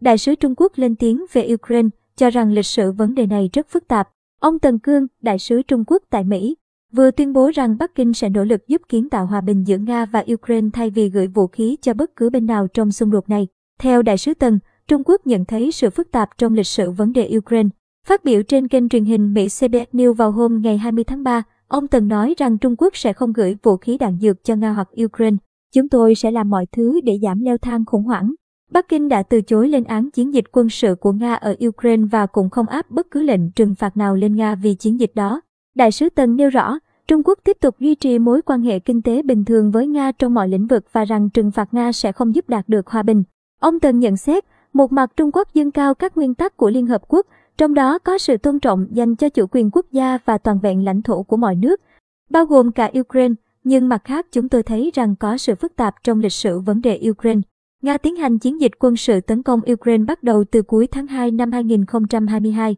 Đại sứ Trung Quốc lên tiếng về Ukraine, cho rằng lịch sử vấn đề này rất phức tạp. Ông Tần Cương, đại sứ Trung Quốc tại Mỹ, vừa tuyên bố rằng Bắc Kinh sẽ nỗ lực giúp kiến tạo hòa bình giữa Nga và Ukraine thay vì gửi vũ khí cho bất cứ bên nào trong xung đột này. Theo đại sứ Tần, Trung Quốc nhận thấy sự phức tạp trong lịch sử vấn đề Ukraine. Phát biểu trên kênh truyền hình Mỹ CBS News vào hôm ngày 20 tháng 3, ông Tần nói rằng Trung Quốc sẽ không gửi vũ khí đạn dược cho Nga hoặc Ukraine. Chúng tôi sẽ làm mọi thứ để giảm leo thang khủng hoảng. Bắc Kinh đã từ chối lên án chiến dịch quân sự của Nga ở Ukraine và cũng không áp bất cứ lệnh trừng phạt nào lên Nga vì chiến dịch đó. Đại sứ Tần nêu rõ, Trung Quốc tiếp tục duy trì mối quan hệ kinh tế bình thường với Nga trong mọi lĩnh vực và rằng trừng phạt Nga sẽ không giúp đạt được hòa bình. Ông Tần nhận xét, một mặt Trung Quốc dâng cao các nguyên tắc của Liên Hợp Quốc, trong đó có sự tôn trọng dành cho chủ quyền quốc gia và toàn vẹn lãnh thổ của mọi nước, bao gồm cả Ukraine, nhưng mặt khác chúng tôi thấy rằng có sự phức tạp trong lịch sử vấn đề Ukraine. Nga tiến hành chiến dịch quân sự tấn công Ukraine bắt đầu từ cuối tháng 2 năm 2022.